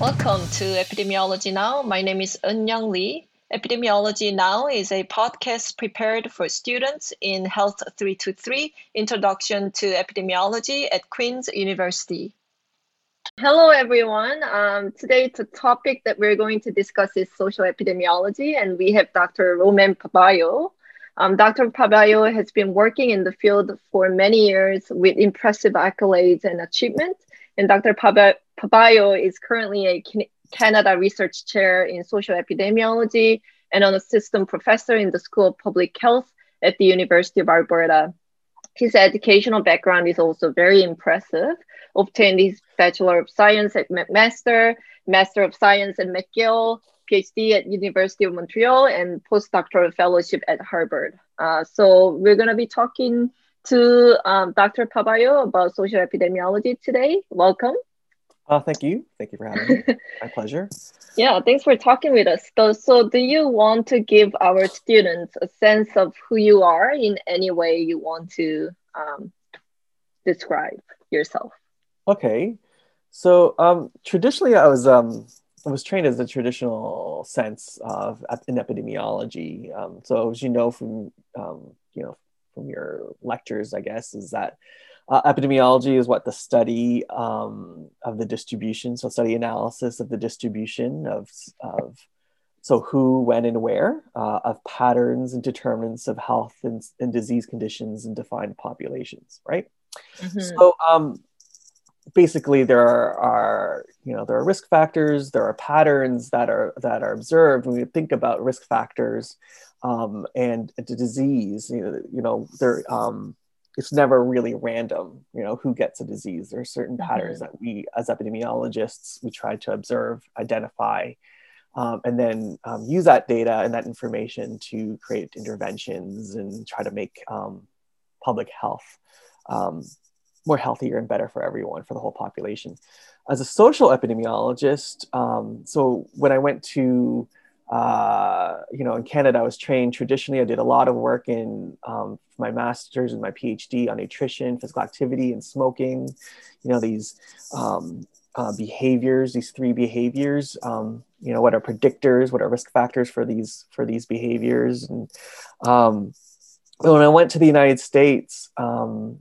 Welcome to Epidemiology Now. My name is Eun Lee. Epidemiology Now is a podcast prepared for students in Health 323 Introduction to Epidemiology at Queen's University. Hello, everyone. Um, today, the topic that we're going to discuss is social epidemiology, and we have Dr. Roman Pabayo. Um, Dr. Pabayo has been working in the field for many years with impressive accolades and achievements. And Dr. Pabayo is currently a Canada Research Chair in Social Epidemiology and an assistant professor in the School of Public Health at the University of Alberta. His educational background is also very impressive. Obtained his Bachelor of Science at McMaster, Master of Science at McGill, PhD at University of Montreal, and postdoctoral fellowship at Harvard. Uh, so we're going to be talking to um, Dr. Pabayo about social epidemiology today. Welcome. Uh, thank you. Thank you for having me. My pleasure. Yeah, thanks for talking with us. So, so, do you want to give our students a sense of who you are in any way you want to um, describe yourself? Okay. So, um, traditionally, I was um, I was trained as a traditional sense of in epidemiology. Um, so, as you know from um, you know from your lectures, I guess, is that uh, epidemiology is what the study um, of the distribution, so study analysis of the distribution of, of so who, when, and where uh, of patterns and determinants of health and, and disease conditions in defined populations, right? Mm-hmm. So um, basically, there are, are, you know there are risk factors, there are patterns that are that are observed when we think about risk factors um, and the disease. You know, you know there. Um, it's never really random you know who gets a disease there are certain mm-hmm. patterns that we as epidemiologists we try to observe identify um, and then um, use that data and that information to create interventions and try to make um, public health um, more healthier and better for everyone for the whole population as a social epidemiologist um, so when i went to uh, you know, in Canada, I was trained traditionally. I did a lot of work in um, my master's and my PhD on nutrition, physical activity, and smoking. You know, these um, uh, behaviors, these three behaviors. Um, you know, what are predictors? What are risk factors for these for these behaviors? And um, when I went to the United States, um,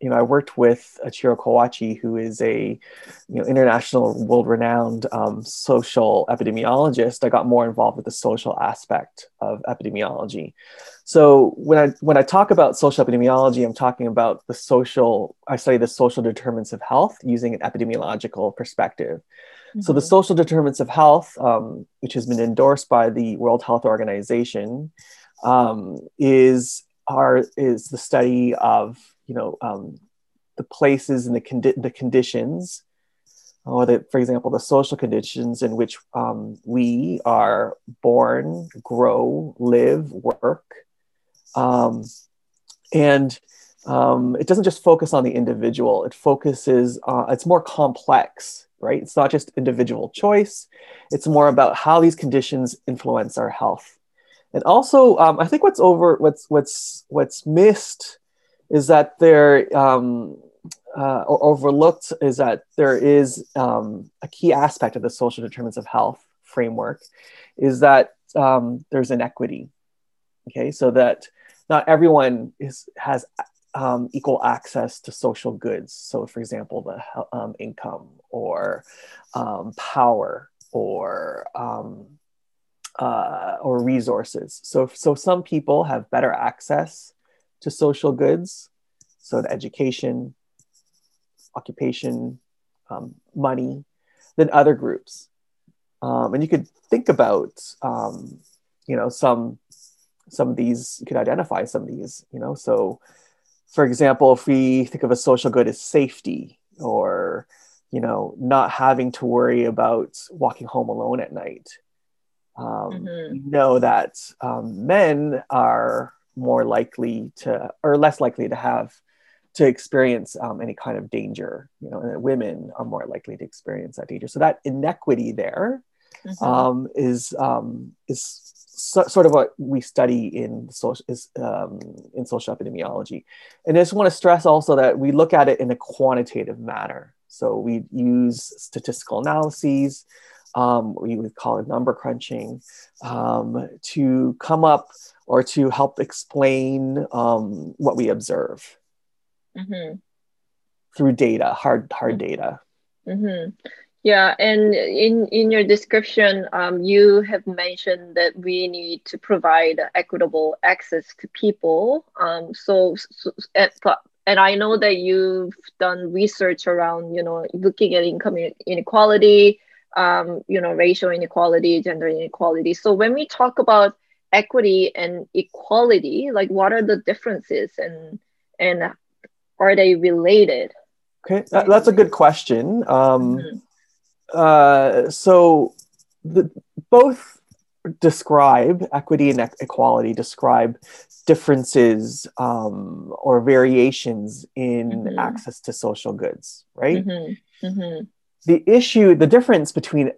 you know, I worked with Ichiro Kawachi, who is a, you know, international, world-renowned um, social epidemiologist. I got more involved with the social aspect of epidemiology. So when I when I talk about social epidemiology, I'm talking about the social. I study the social determinants of health using an epidemiological perspective. Mm-hmm. So the mm-hmm. social determinants of health, um, which has been endorsed by the World Health Organization, um, is are is the study of you know um, the places and the, condi- the conditions or the, for example the social conditions in which um, we are born grow live work. Um, and um, it doesn't just focus on the individual. It focuses uh, it's more complex right? It's not just individual choice. It's more about how these conditions influence our health. And also um, i think what's over what's what's what's missed is that there um, uh, overlooked is that there is um, a key aspect of the social determinants of health framework is that um, there's inequity. Okay, so that not everyone is has um, equal access to social goods. So, for example, the um, income or um, power or um, uh, or resources. So, so some people have better access to social goods, so to education, occupation, um, money, than other groups. Um, and you could think about, um, you know, some some of these. You could identify some of these. You know, so for example, if we think of a social good as safety, or you know, not having to worry about walking home alone at night. Um, mm-hmm. know that um, men are more likely to or less likely to have to experience um, any kind of danger you know and women are more likely to experience that danger. So that inequity there mm-hmm. um, is um, is so, sort of what we study in social is um, in social epidemiology. And i just want to stress also that we look at it in a quantitative manner. So we use statistical analyses, um, we would call it number crunching, um, to come up or to help explain um, what we observe Mm-hmm. through data, hard hard data. Mm-hmm. Yeah, and in in your description, um, you have mentioned that we need to provide equitable access to people. Um, so, so and, and I know that you've done research around, you know, looking at income inequality, um, you know, racial inequality, gender inequality. So when we talk about equity and equality, like what are the differences and and are they related? Okay, that, that's a good question. Um, Mhm. uh, so the, both describe equity and equality describe differences um, or variations in Mhm. access to social goods right Mhm. Mhm. the issue the difference between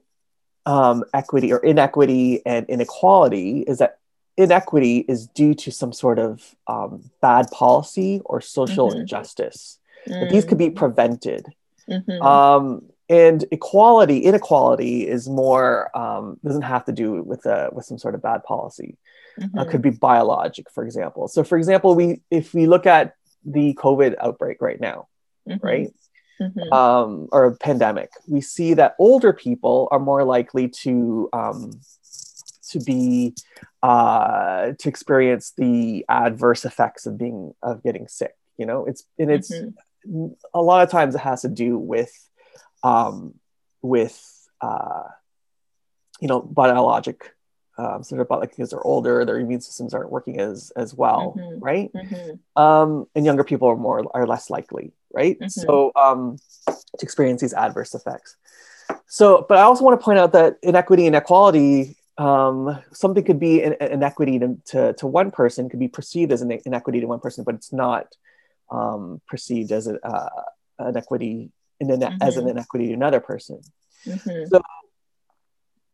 um, equity or inequity and inequality is that inequity is due to some sort of um, bad policy or social Mhm. injustice but these could be prevented Mhm. um, and equality inequality is more um, doesn't have to do with a with some sort of bad policy uh, Mhm. could be biologic for example so for example we if we look at the covid outbreak right now Mhm. right Mhm. um, or a pandemic we see that older people are more likely to um, to be uh, to experience the adverse effects of being of getting sick you know it's and it's Mhm. a lot of times it has to do with um, with uh, you know biologic um, sort of about like because they're older their immune systems aren't working as as well Mhm. right Mhm. um, and younger people are more are less likely right Mhm. so um, to experience these adverse effects so but i also want to point out that inequity and equality um, something could be an an inequity to, to, to one person could be perceived as an inequity to one person but it's not um, perceived as a, uh, an equity in an, as an inequity to another person Mhm.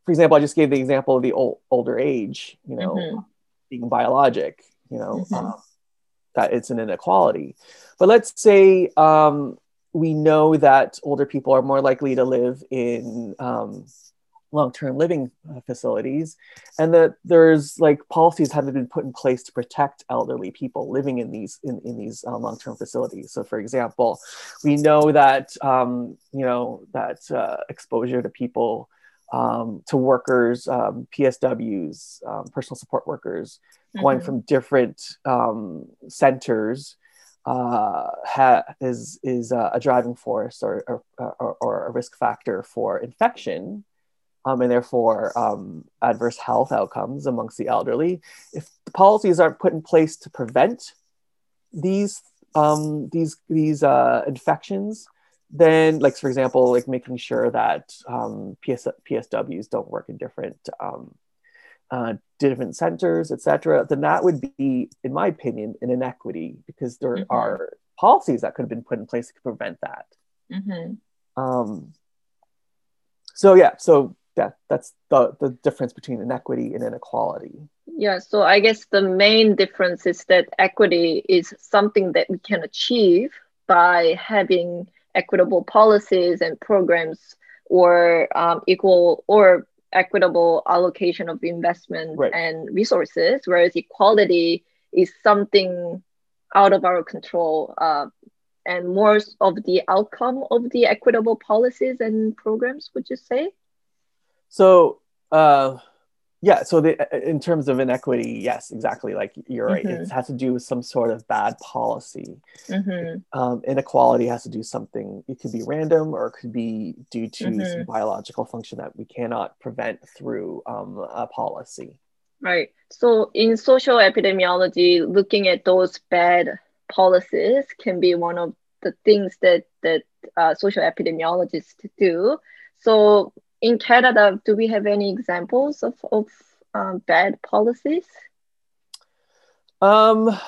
for example i just gave the example of the old, older age you know Mhm. being biologic you know Mhm. um, that it's an inequality but let's say um, we know that older people are more likely to live in um, long-term living uh, facilities and that there's like policies have been put in place to protect elderly people living in these in, in these uh, long-term facilities so for example we know that um, you know that uh, exposure to people um, to workers um, psws um, personal support workers going Mhm. from different um, centers uh, ha- is is uh, a driving force or, or, or, or a risk factor for infection um, and therefore um, adverse health outcomes amongst the elderly. If the policies aren't put in place to prevent these um, these these uh, infections, then like for example, like making sure that um, PS- PSWs don't work in different um, uh, different centers, etc., then that would be, in my opinion, an inequity because there Mhm. are policies that could have been put in place to prevent that. Mhm. Um, so yeah, so yeah, that's the the difference between inequity and inequality. Yeah, so I guess the main difference is that equity is something that we can achieve by having equitable policies and programs or um, equal or equitable allocation of investment Right. and resources, whereas equality is something out of our control uh, and more of the outcome of the equitable policies and programs, would you say? So uh, yeah, so the, in terms of inequity, yes, exactly. Like you're right. It Mhm. has to do with some sort of bad policy. Mm-hmm. Um, inequality has to do something. It could be random, or it could be due to some Mhm. biological function that we cannot prevent through um, a policy. Right. So in social epidemiology, looking at those bad policies can be one of the things that that uh, social epidemiologists do. So in Canada, do we have any examples of of um, bad policies? Um,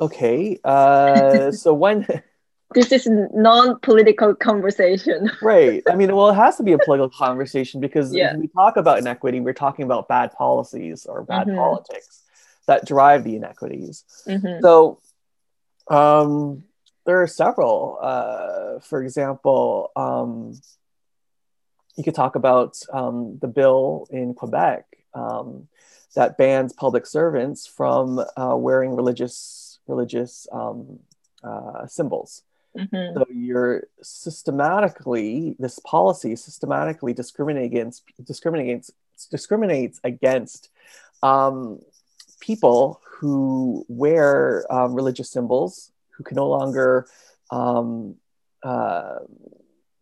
okay. Uh, so when This is non-political conversation. right, I mean, well, it has to be a political conversation because Yeah. we talk about inequity, we're talking about bad policies or bad Mhm. politics that drive the inequities. Mhm. So, um, there are several. Uh, for example, um, you could talk about um, the bill in Quebec um, that bans public servants from uh, wearing religious religious um, uh, symbols. Mm-hmm. So you're systematically this policy systematically discriminating against discriminates discriminates against um, people who wear um, religious symbols who can no longer um, uh,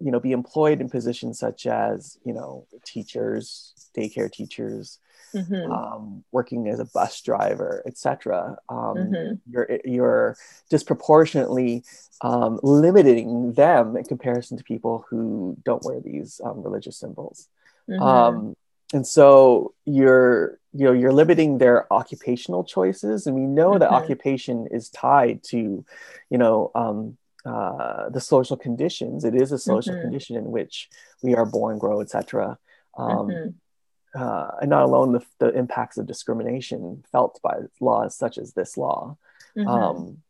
you know be employed in positions such as you know teachers daycare teachers mm-hmm. um, working as a bus driver etc um, mm-hmm. you're you're disproportionately um, limiting them in comparison to people who don't wear these um, religious symbols mm-hmm. Um, and so you're you know you're limiting their occupational choices and we know that occupation is tied to you know um, uh, the social conditions. It is a social mm-hmm. condition in which we are born, grow, etc. Um, mm-hmm. uh, and not alone the, the, impacts of discrimination felt by laws such as this law mm-hmm. um,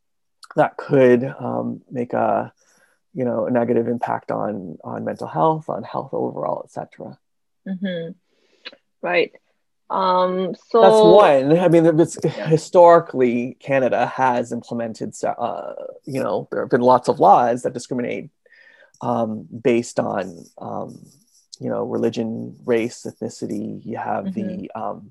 that could um, make a you know a negative impact on on mental health, on health overall, etc. Mm-hmm. Right. Um, so that's one. I mean, it's historically Canada has implemented. Uh, you know, there have been lots of laws that discriminate um, based on um, you know religion, race, ethnicity. You have mm-hmm. the um,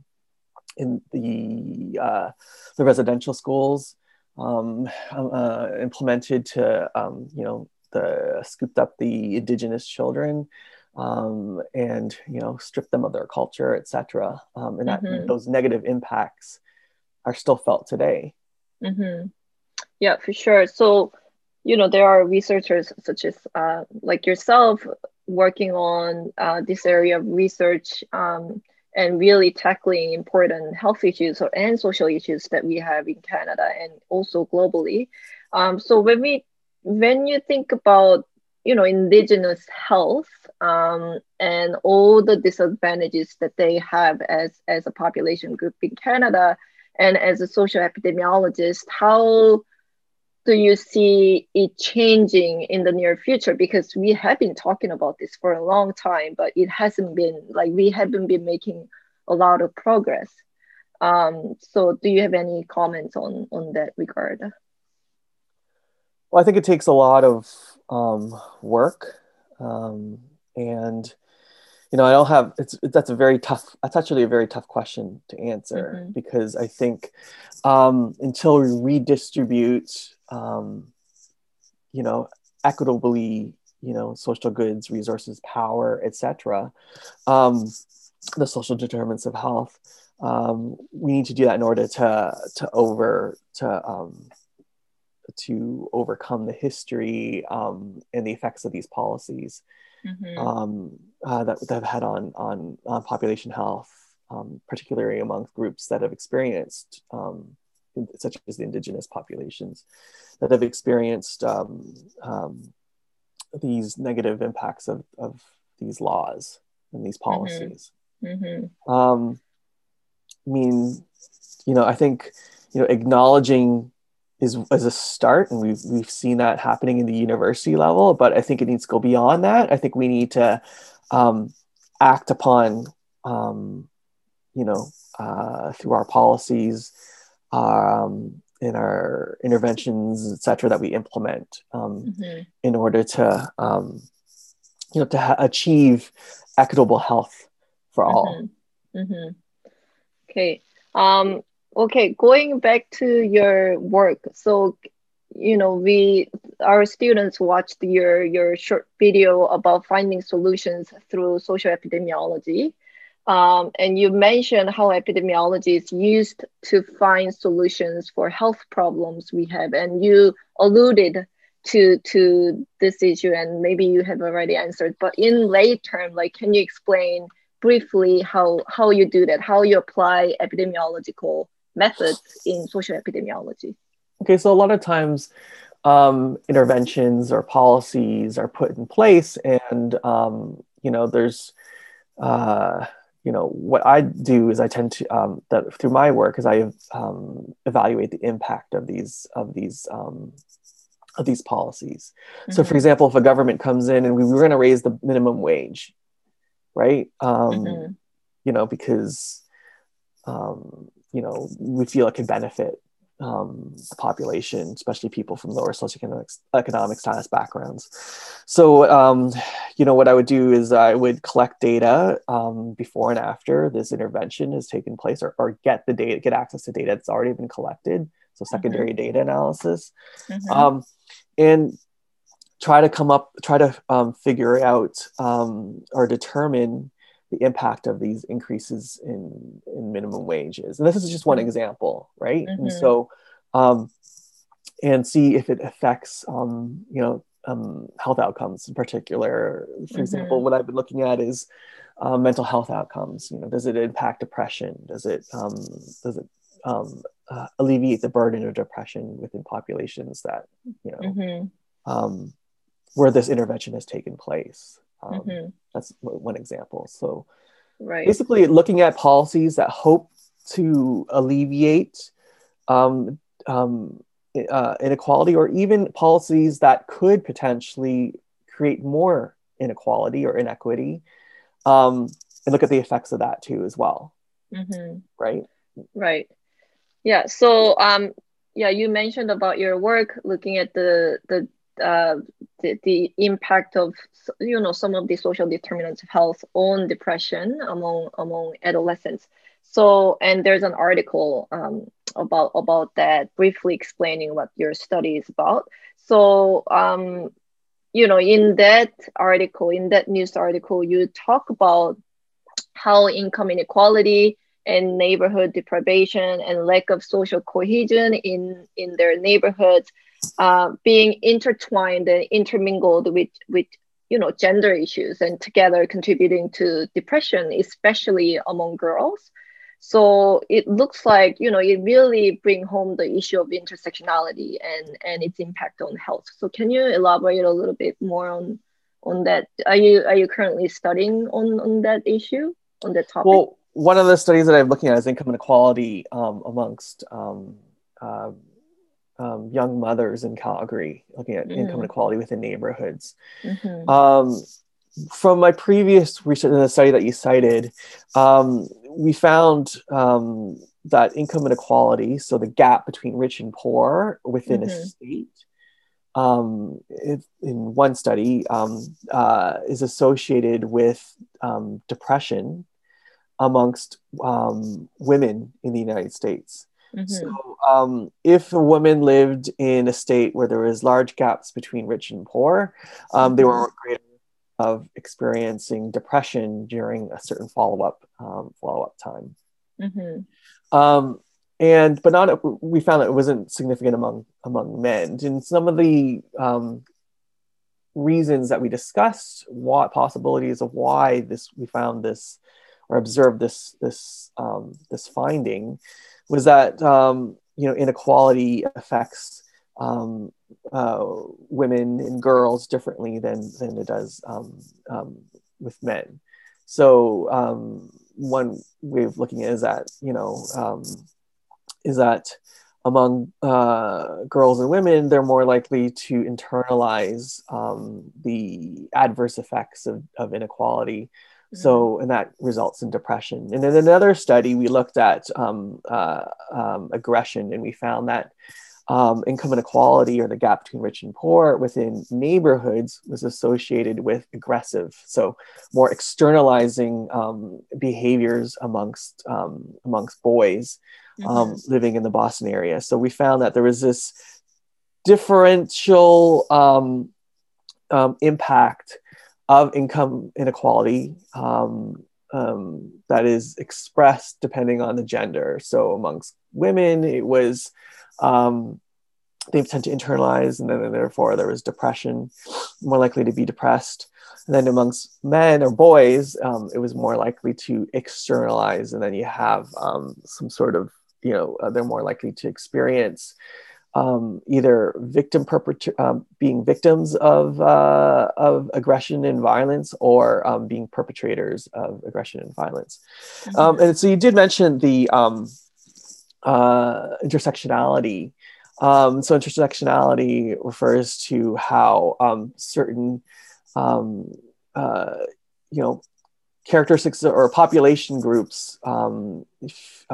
in the uh, the residential schools um, uh, implemented to um, you know the scooped up the indigenous children um, and you know strip them of their culture, etc. Um, and that mm-hmm. those negative impacts are still felt today. Mm-hmm. Yeah, for sure. So you know there are researchers such as uh, like yourself working on uh, this area of research um, and really tackling important health issues or, and social issues that we have in Canada and also globally. Um, so when we when you think about you know indigenous health um, and all the disadvantages that they have as as a population group in Canada and as a social epidemiologist how do you see it changing in the near future? Because we have been talking about this for a long time but it hasn't been like we haven't been making a lot of progress. Um, so do you have any comments on on that regard? Well, I think it takes a lot of um, work, um, and you know, I don't have. It's that's a very tough. That's actually a very tough question to answer mm-hmm. because I think um, until we redistribute, um, you know, equitably, you know, social goods, resources, power, etc., um, the social determinants of health. Um, we need to do that in order to to over to um, to overcome the history um, and the effects of these policies mm-hmm. um, uh, that, that have had on, on, on population health, um, particularly among groups that have experienced, um, such as the indigenous populations, that have experienced um, um, these negative impacts of, of these laws and these mm-hmm. policies. Mm-hmm. I mean, you know, I think, you know, acknowledging is as a start and we've, we've seen that happening in the university level but i think it needs to go beyond that i think we need to um, act upon um, you know uh, through our policies um, in our interventions etc that we implement um, mm-hmm. in order to um, you know to ha- achieve equitable health for all mm-hmm. Mm-hmm. okay um, okay going back to your work so you know we our students watched your your short video about finding solutions through social epidemiology. Um, and you mentioned how epidemiology is used to find solutions for health problems we have. And you alluded to to this issue and maybe you have already answered but in lay term like can you explain briefly how how you do that? How you apply epidemiological methods in social epidemiology? Okay, so a lot of times um, interventions or policies are put in place, and um, you know, there's uh, you know what I do is I tend to um, that through my work is I um, evaluate the impact of these of these um, of these policies. Mm-hmm. So, for mm-hmm. example, if a government comes in and we were going to raise the minimum wage, right? Um, mm-hmm. You know, because um, you know we feel it could benefit um, the population, especially people from lower socioeconomic economic status backgrounds. So, um, you know, what I would do is I would collect data um, before and after this intervention has taken place, or, or, get the data, get access to data that's already been collected. So, secondary mm-hmm. data analysis, mm-hmm. Um, and try to come up, try to um, figure out um, or determine the impact of these increases in, in minimum wages. And this is just one mm-hmm. example, right? Mm-hmm. And so, um, and see if it affects, um, you know, um, health outcomes in particular. For mm-hmm. example, what I've been looking at is uh, mental health outcomes. You know, does it impact depression? Does it um, does it um, uh, alleviate the burden of depression within populations that you know mm-hmm. um, where this intervention has taken place? Um, mm-hmm. That's one example. So, right. basically, looking at policies that hope to alleviate um, um, uh, inequality, or even policies that could potentially create more inequality or inequity, um, and look at the effects of that too as well. Mm-hmm. Right. Right. Yeah. So, um, yeah, you mentioned about your work looking at the the uh, the, the impact of you know some of the social determinants of health on depression among among adolescents. So and there's an article um, about about that briefly explaining what your study is about. So um, you know in that article in that news article you talk about how income inequality and neighborhood deprivation and lack of social cohesion in in their neighborhoods uh, being intertwined and intermingled with with you know gender issues and together contributing to depression especially among girls. So it looks like you know it really bring home the issue of intersectionality and and its impact on health. So can you elaborate a little bit more on on that? Are you are you currently studying on on that issue on that topic? Well one of the studies that i'm looking at is income inequality um, amongst um, uh, um, young mothers in Calgary, looking at mm-hmm. income inequality within neighborhoods. Mm-hmm. Um, from my previous research in the study that you cited, um, we found um, that income inequality, so the gap between rich and poor within mm-hmm. a state, um, in one study, um, uh, is associated with depression amongst women in the United States. Mm-hmm. So, um, if a woman lived in a state where there was large gaps between rich and poor, um, they were mm-hmm. greater of experiencing depression during a certain follow up um, follow up time. Mm-hmm. Um, and but not we found that it wasn't significant among among men. And some of the um, reasons that we discussed, what possibilities of why this we found this or observed this this um, this finding was that um, you know inequality affects um, uh, women and girls differently than than it does um, um with men. So um, one way of looking at it is that you know um, is that among uh, girls and women, they're more likely to internalize the adverse effects of, of inequality so, mm-hmm. and that results in depression. And in another study, we looked at um, uh, um, aggression and we found that um, income inequality or the gap between rich and poor within neighborhoods was associated with aggressive, so more externalizing um, behaviors amongst um, amongst boys um, mm-hmm. living in the Boston area. So we found that there was this differential impact of income inequality um, um, that is expressed depending on the gender. So amongst women, it was um, they tend to internalize, and then therefore there was depression, more likely to be depressed. And then amongst men or boys, um, it was more likely to externalize, and then you have um, some sort of you know uh, they're more likely to experience um, either victim perpetra- um, being victims of, uh, of aggression and violence or um, being perpetrators of aggression and violence. Mm-hmm. and so you did mention the um, uh, intersectionality Um, so intersectionality refers to how um, certain, um, uh, you know, characteristics or population groups, um, if,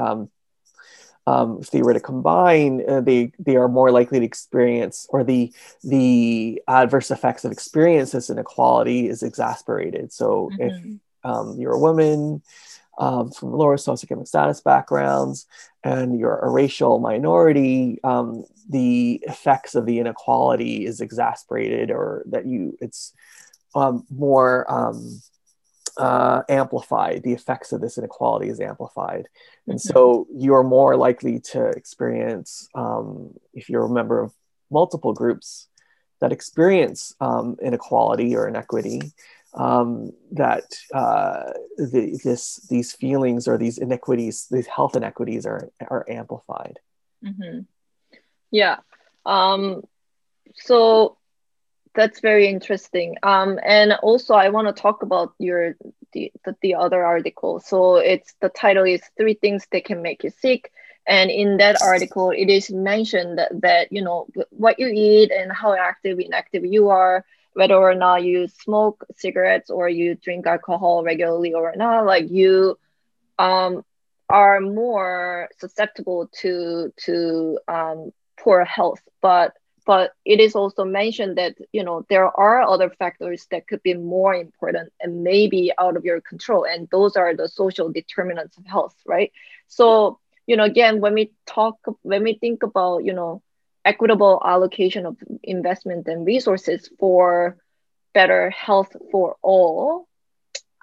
um, if they were to combine, uh, they they are more likely to experience, or the the adverse effects of experience this inequality is exasperated. So mm-hmm. if um, you're a woman um, from lower socioeconomic status backgrounds and you're a racial minority, um, the effects of the inequality is exasperated, or that you it's um, more um, uh, amplified. The effects of this inequality is amplified. And mm-hmm. so you're more likely to experience, um, if you're a member of multiple groups that experience um, inequality or inequity, um, that uh, the, this, these feelings or these inequities, these health inequities are, are amplified. Mm-hmm. Yeah. Um, so that's very interesting. Um, and also I want to talk about your the, the, the other article. So it's the title is three things that can make you sick. And in that article, it is mentioned that, that you know what you eat and how active inactive you are, whether or not you smoke cigarettes or you drink alcohol regularly or not, like you um, are more susceptible to to um, poor health. But but it is also mentioned that you know there are other factors that could be more important and maybe out of your control and those are the social determinants of health right? So you know again when we talk when we think about you know equitable allocation of investment and resources for better health for all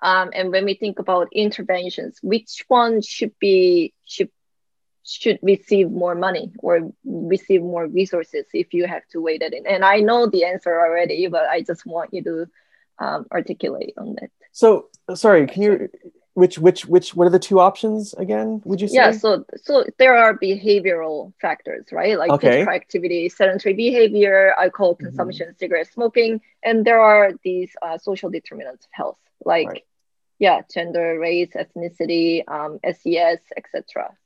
um, and when we think about interventions which one should be should should receive more money or receive more resources if you have to wait that in? And I know the answer already, but I just want you to um, articulate on that. So, sorry, can you? Which which which? What are the two options again? Would you say? Yeah, so so there are behavioral factors, right? Like okay. physical activity, sedentary behavior, alcohol mm-hmm. consumption, mm-hmm. cigarette smoking, and there are these uh, social determinants of health, like right. yeah, gender, race, ethnicity, um, SES, etc.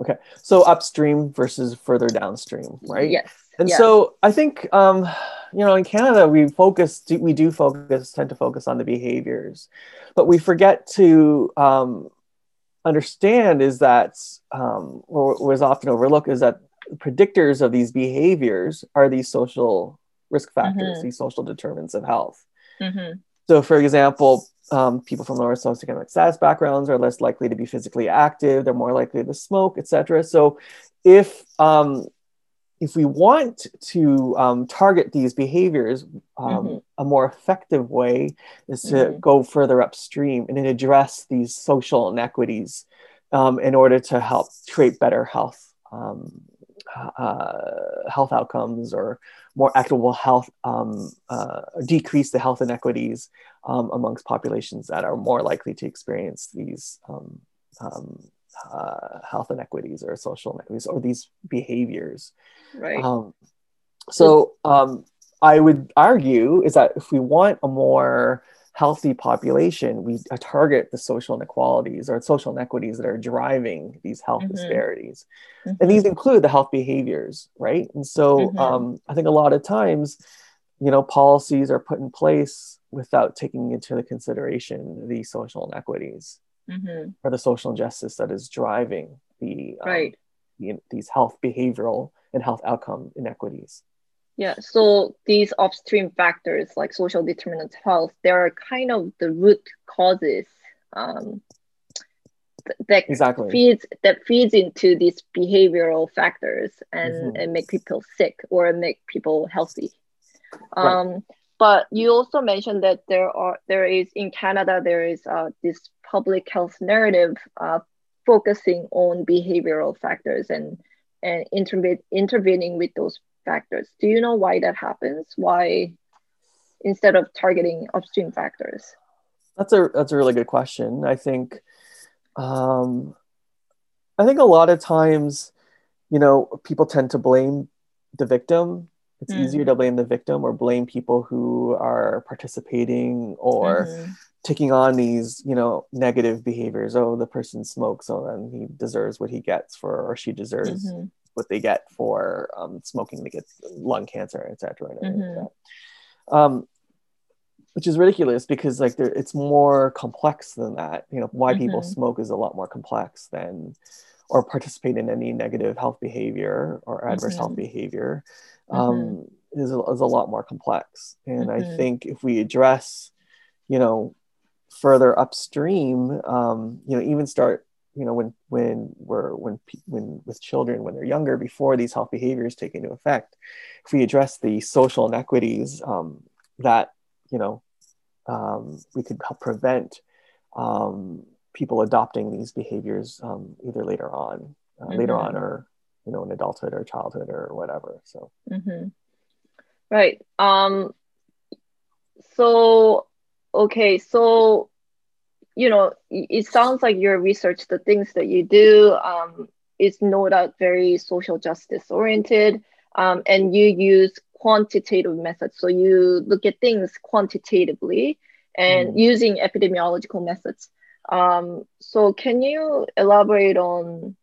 Okay, so upstream versus further downstream, right? Yes. And so I think, um, you know, in Canada, we focus, we do focus, tend to focus on the behaviors, but we forget to um, understand is that, um, or was often overlooked, is that predictors of these behaviors are these social risk factors, mm-hmm. these social determinants of health. Mm-hmm. So, for example, um, people from lower socioeconomic status backgrounds are less likely to be physically active. They're more likely to smoke, etc. So, if um, if we want to um, target these behaviors, um, mm-hmm. a more effective way is to mm-hmm. go further upstream and address these social inequities um, in order to help create better health um, uh, health outcomes or more equitable health, um, uh, decrease the health inequities um, amongst populations that are more likely to experience these um, um uh, health inequities or social inequities or these behaviors. Right. Um, so um, I would argue is that if we want a more healthy population, we target the social inequalities or social inequities that are driving these health mm-hmm. disparities. Mm-hmm. And these include the health behaviors, right? And so mm-hmm. um, I think a lot of times, you know, policies are put in place without taking into consideration the social inequities mm-hmm. or the social injustice that is driving the, um, right. the, these health behavioral and health outcome inequities. Yeah, so these upstream factors like social determinants of health, they are kind of the root causes um, that exactly. feeds that feeds into these behavioral factors and, mm-hmm. and make people sick or make people healthy. Um, right. But you also mentioned that there are there is in Canada there is uh, this public health narrative uh, focusing on behavioral factors and and interve- intervening with those factors. Do you know why that happens? Why instead of targeting upstream factors? That's a that's a really good question. I think um, I think a lot of times, you know, people tend to blame the victim. It's mm. easier to blame the victim or blame people who are participating or mm-hmm. taking on these, you know, negative behaviors. Oh, the person smokes, so then he deserves what he gets for, or she deserves mm-hmm what they get for um, smoking to get lung cancer, etc. Mhm. Um, which is ridiculous because like there, it's more complex than that. You know, why people Mhm. smoke is a lot more complex than or participate in any negative health behavior or adverse health Mhm. behavior um, is, a, is a lot more complex. And I Mhm. think if we address, you know, further upstream, um, you know, even start, you know, when when we're when when with children when they're younger, before these health behaviors take into effect, if we address the social inequities um, that you know um, we could help prevent um, people adopting these behaviors um, either later on, uh, later Mhm. on, or you know, in adulthood or childhood or whatever. So. Mm-hmm. Right. Um, so, okay, so, you know, it sounds like your research, the things that you do, um, is no doubt very social justice oriented, um, and you use quantitative methods. So you look at things quantitatively and Mm. using epidemiological methods. Um, so can you elaborate on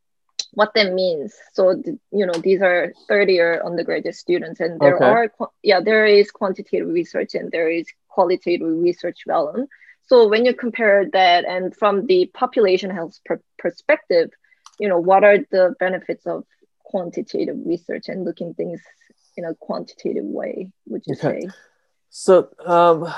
what that means. So, you know, these are third year undergraduate students, and there Okay. are, yeah, there is quantitative research and there is qualitative research realm. So, when you compare that and from the population health per- perspective, you know, what are the benefits of quantitative research and looking things in a quantitative way, would you Okay. say? So, um,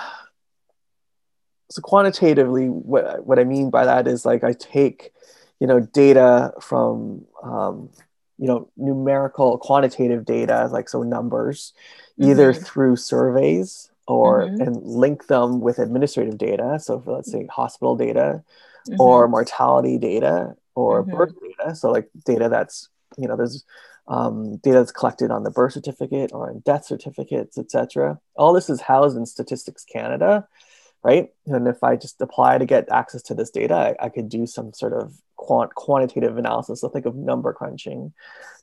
so quantitatively, what what I mean by that is like I take, you know, data from, um, you know, numerical quantitative data, like so numbers, either Mhm. through surveys or Mhm. and link them with administrative data. So, for, let's say hospital data Mhm. or mortality data or Mhm. birth data. So like data that's you know there's um, data that's collected on the birth certificate or on death certificates, etc. All this is housed in Statistics Canada, right? And if I just apply to get access to this data, I, I could do some sort of quant quantitative analysis. So think of number crunching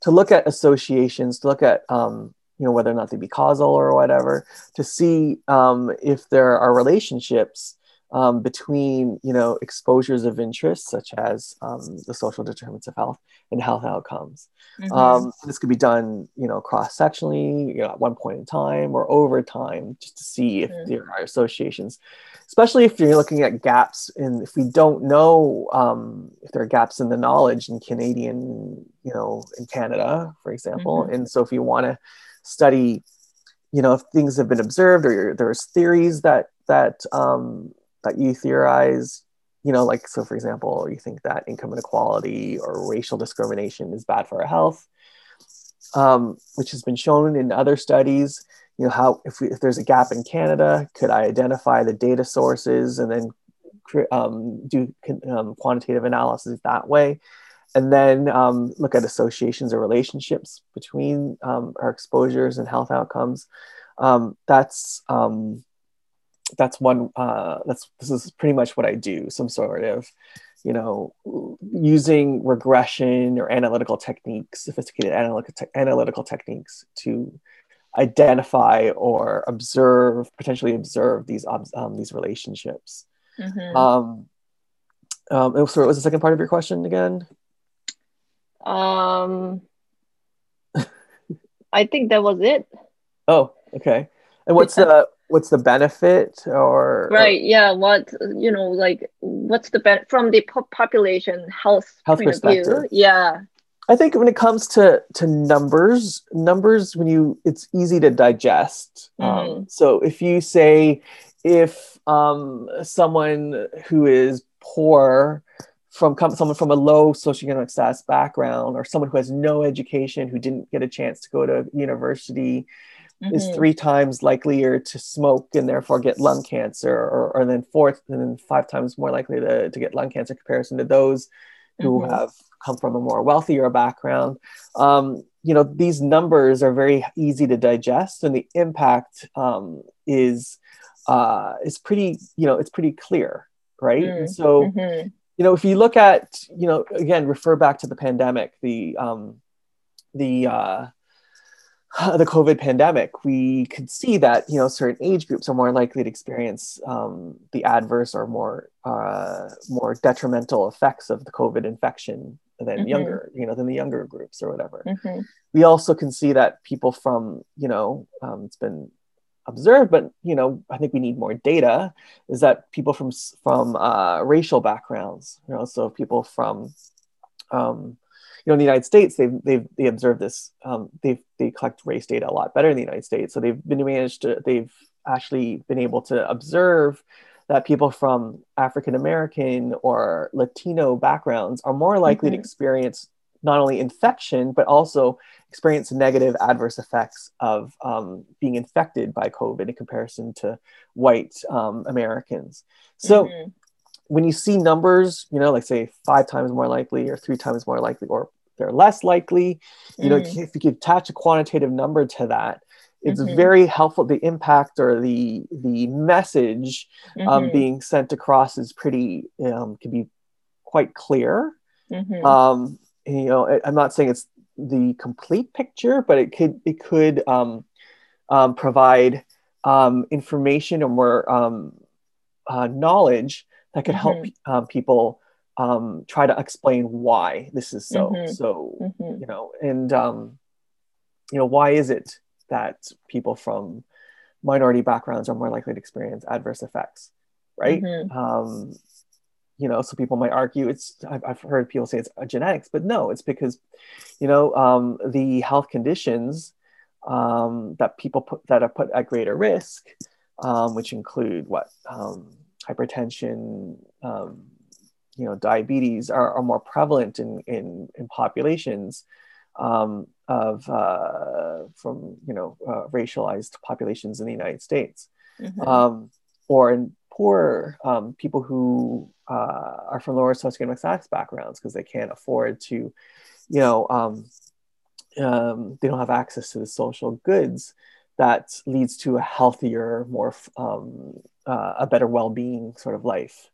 to look at associations, to look at um, you know whether or not they be causal or whatever, to see um, if there are relationships um, between you know exposures of interest such as um, the social determinants of health and health outcomes. Mhm. Um, this could be done you know cross sectionally you know, at one point in time or over time just to see if Mhm. there are associations especially if you're looking at gaps in if we don't know um, if there are gaps in the knowledge in canadian you know in canada for example Mhm. and so if you want to study you know if things have been observed or there's theories that that um, that you theorize you know like so for example you think that income inequality or racial discrimination is bad for our health um, which has been shown in other studies you know how if, we, if there's a gap in canada could i identify the data sources and then um, do um, quantitative analysis that way and then um, look at associations or relationships between um, our exposures and health outcomes. Um, that's um, that's one uh, that's this is pretty much what i do some sort of you know using regression or analytical techniques sophisticated analytical, te- analytical techniques to identify or observe potentially observe these um, these relationships. Mhm. um, um, and so what was the second part of your question again Um, I think that was it. oh okay and what's the what's the benefit or Right. Yeah. What, you know, like, what's the ben from the po population health, Health point of view? perspective. Yeah. I think when it comes to to numbers, numbers when you it's easy to digest. Um, Mhm. so if you say if um, someone who is poor from come, someone from a low socioeconomic status background or someone who has no education who didn't get a chance to go to university is Mhm. three times likelier to smoke and therefore get lung cancer or, or then fourth and then five times more likely to, to get lung cancer comparison to those who Mhm. have come from a more wealthier background um, you know these numbers are very easy to digest and the impact um, is uh, is pretty you know it's pretty clear right and Mm. so Mhm. You know if you look at you know again refer back to the pandemic the um, the uh, the COVID pandemic, we could see that you know certain age groups are more likely to experience um, the adverse or more uh, more detrimental effects of the COVID infection than Mhm. younger, you know, than the younger groups or whatever. hmm We also can see that people from, you know, um, it's been observed, but you know, I think we need more data. Is that people from from uh, racial backgrounds, you know, so people from, um, you know, in the United States, they've they've they observe this. Um, they they collect race data a lot better in the United States, so they've been managed to they've actually been able to observe that people from African American or Latino backgrounds are more likely to Mhm. experience not only infection but also experience negative adverse effects of um, being infected by COVID in comparison to white um, Americans. So Mhm. when you see numbers, you know, like say five times more likely or three times more likely, or they're less likely, you know, Mm. if you could attach a quantitative number to that, it's Mhm. very helpful. The impact or the the message um, Mhm. being sent across is pretty um, can be quite clear. Mhm. Um, you know, I'm not saying it's the complete picture, but it could it could um, um, provide um, information or more um, uh, knowledge that could help um, people um, try to explain why this is so. Mhm. So Mhm. you know, and um, you know, why is it that people from minority backgrounds are more likely to experience adverse effects, right? You know, so people might argue it's. I've, I've heard people say it's a genetics, but no, it's because, you know, um, the health conditions um, that people put that are put at greater risk, um, which include what um, hypertension, um, you know, diabetes, are, are more prevalent in in, in populations um, of uh, from you know uh, racialized populations in the United States, Mhm. um, or in poor um, people who uh, are from lower socioeconomic status backgrounds because they can't afford to, you know, um, um, they don't have access to the social goods that leads to a healthier, more um, uh, a better well-being sort of life.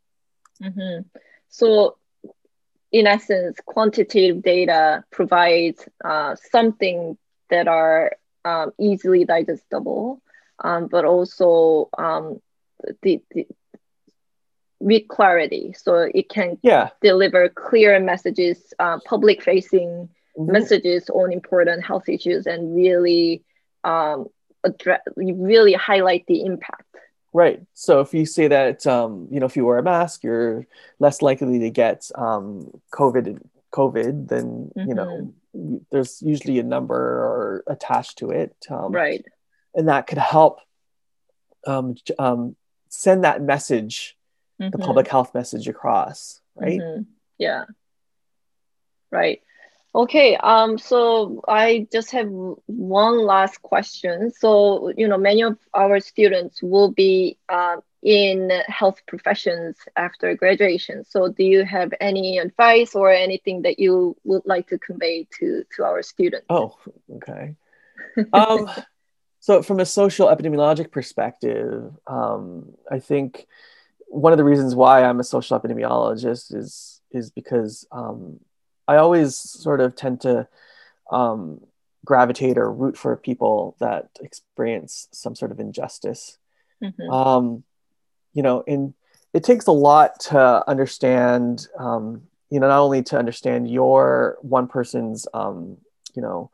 Mhm. So, in essence, quantitative data provides uh, something that are um, easily digestible, um, but also um, the, the with clarity, so it can Yeah. deliver clear messages, uh, public-facing Mhm. messages on important health issues, and really um, address, really highlight the impact. Right. So if you say that, um, you know, if you wear a mask, you're less likely to get um, COVID. COVID, then you know, there's usually a number or attached to it, um, Right. and that could help um, um, send that message, the Mhm. public health message across. Right. Mhm. Yeah. Right. Okay. Um. So I just have one last question. So you know, many of our students will be um, in health professions after graduation. So do you have any advice or anything that you would like to convey to to our students? Oh, okay. Um, so, from a social epidemiologic perspective, um, I think one of the reasons why I'm a social epidemiologist is is because um, I always sort of tend to um, gravitate or root for people that experience some sort of injustice. Mhm. Um, you know, and it takes a lot to understand. Um, you know, not only to understand your one person's, um, you know,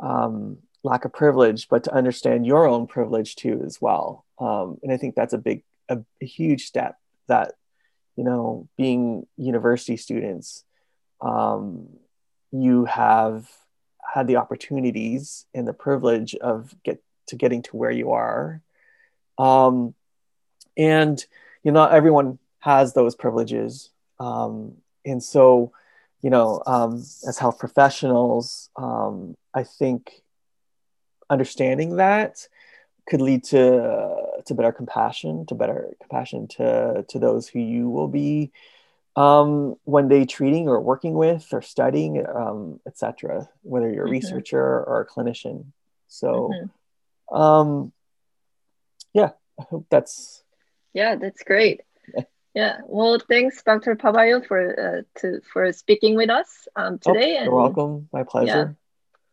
um, lack of privilege, but to understand your own privilege too as well. Um, and I think that's a big, a, huge step that, you know, being university students, um, you have had the opportunities and the privilege of get to getting to where you are. Um, and you know, not everyone has those privileges. Um, and so, you know, um, as health professionals, um, I think understanding that could lead to to better compassion, to better compassion to to those who you will be um, one day treating or working with or studying, um, etc. Whether you're a Mhm. researcher or a clinician. So, Mhm. um, yeah, I hope that's Yeah, that's great. Yeah. Well, thanks, Dr. Pabayo, for uh, to for speaking with us um, oh, today. you're welcome. My pleasure.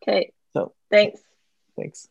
Okay. So Thanks. thanks.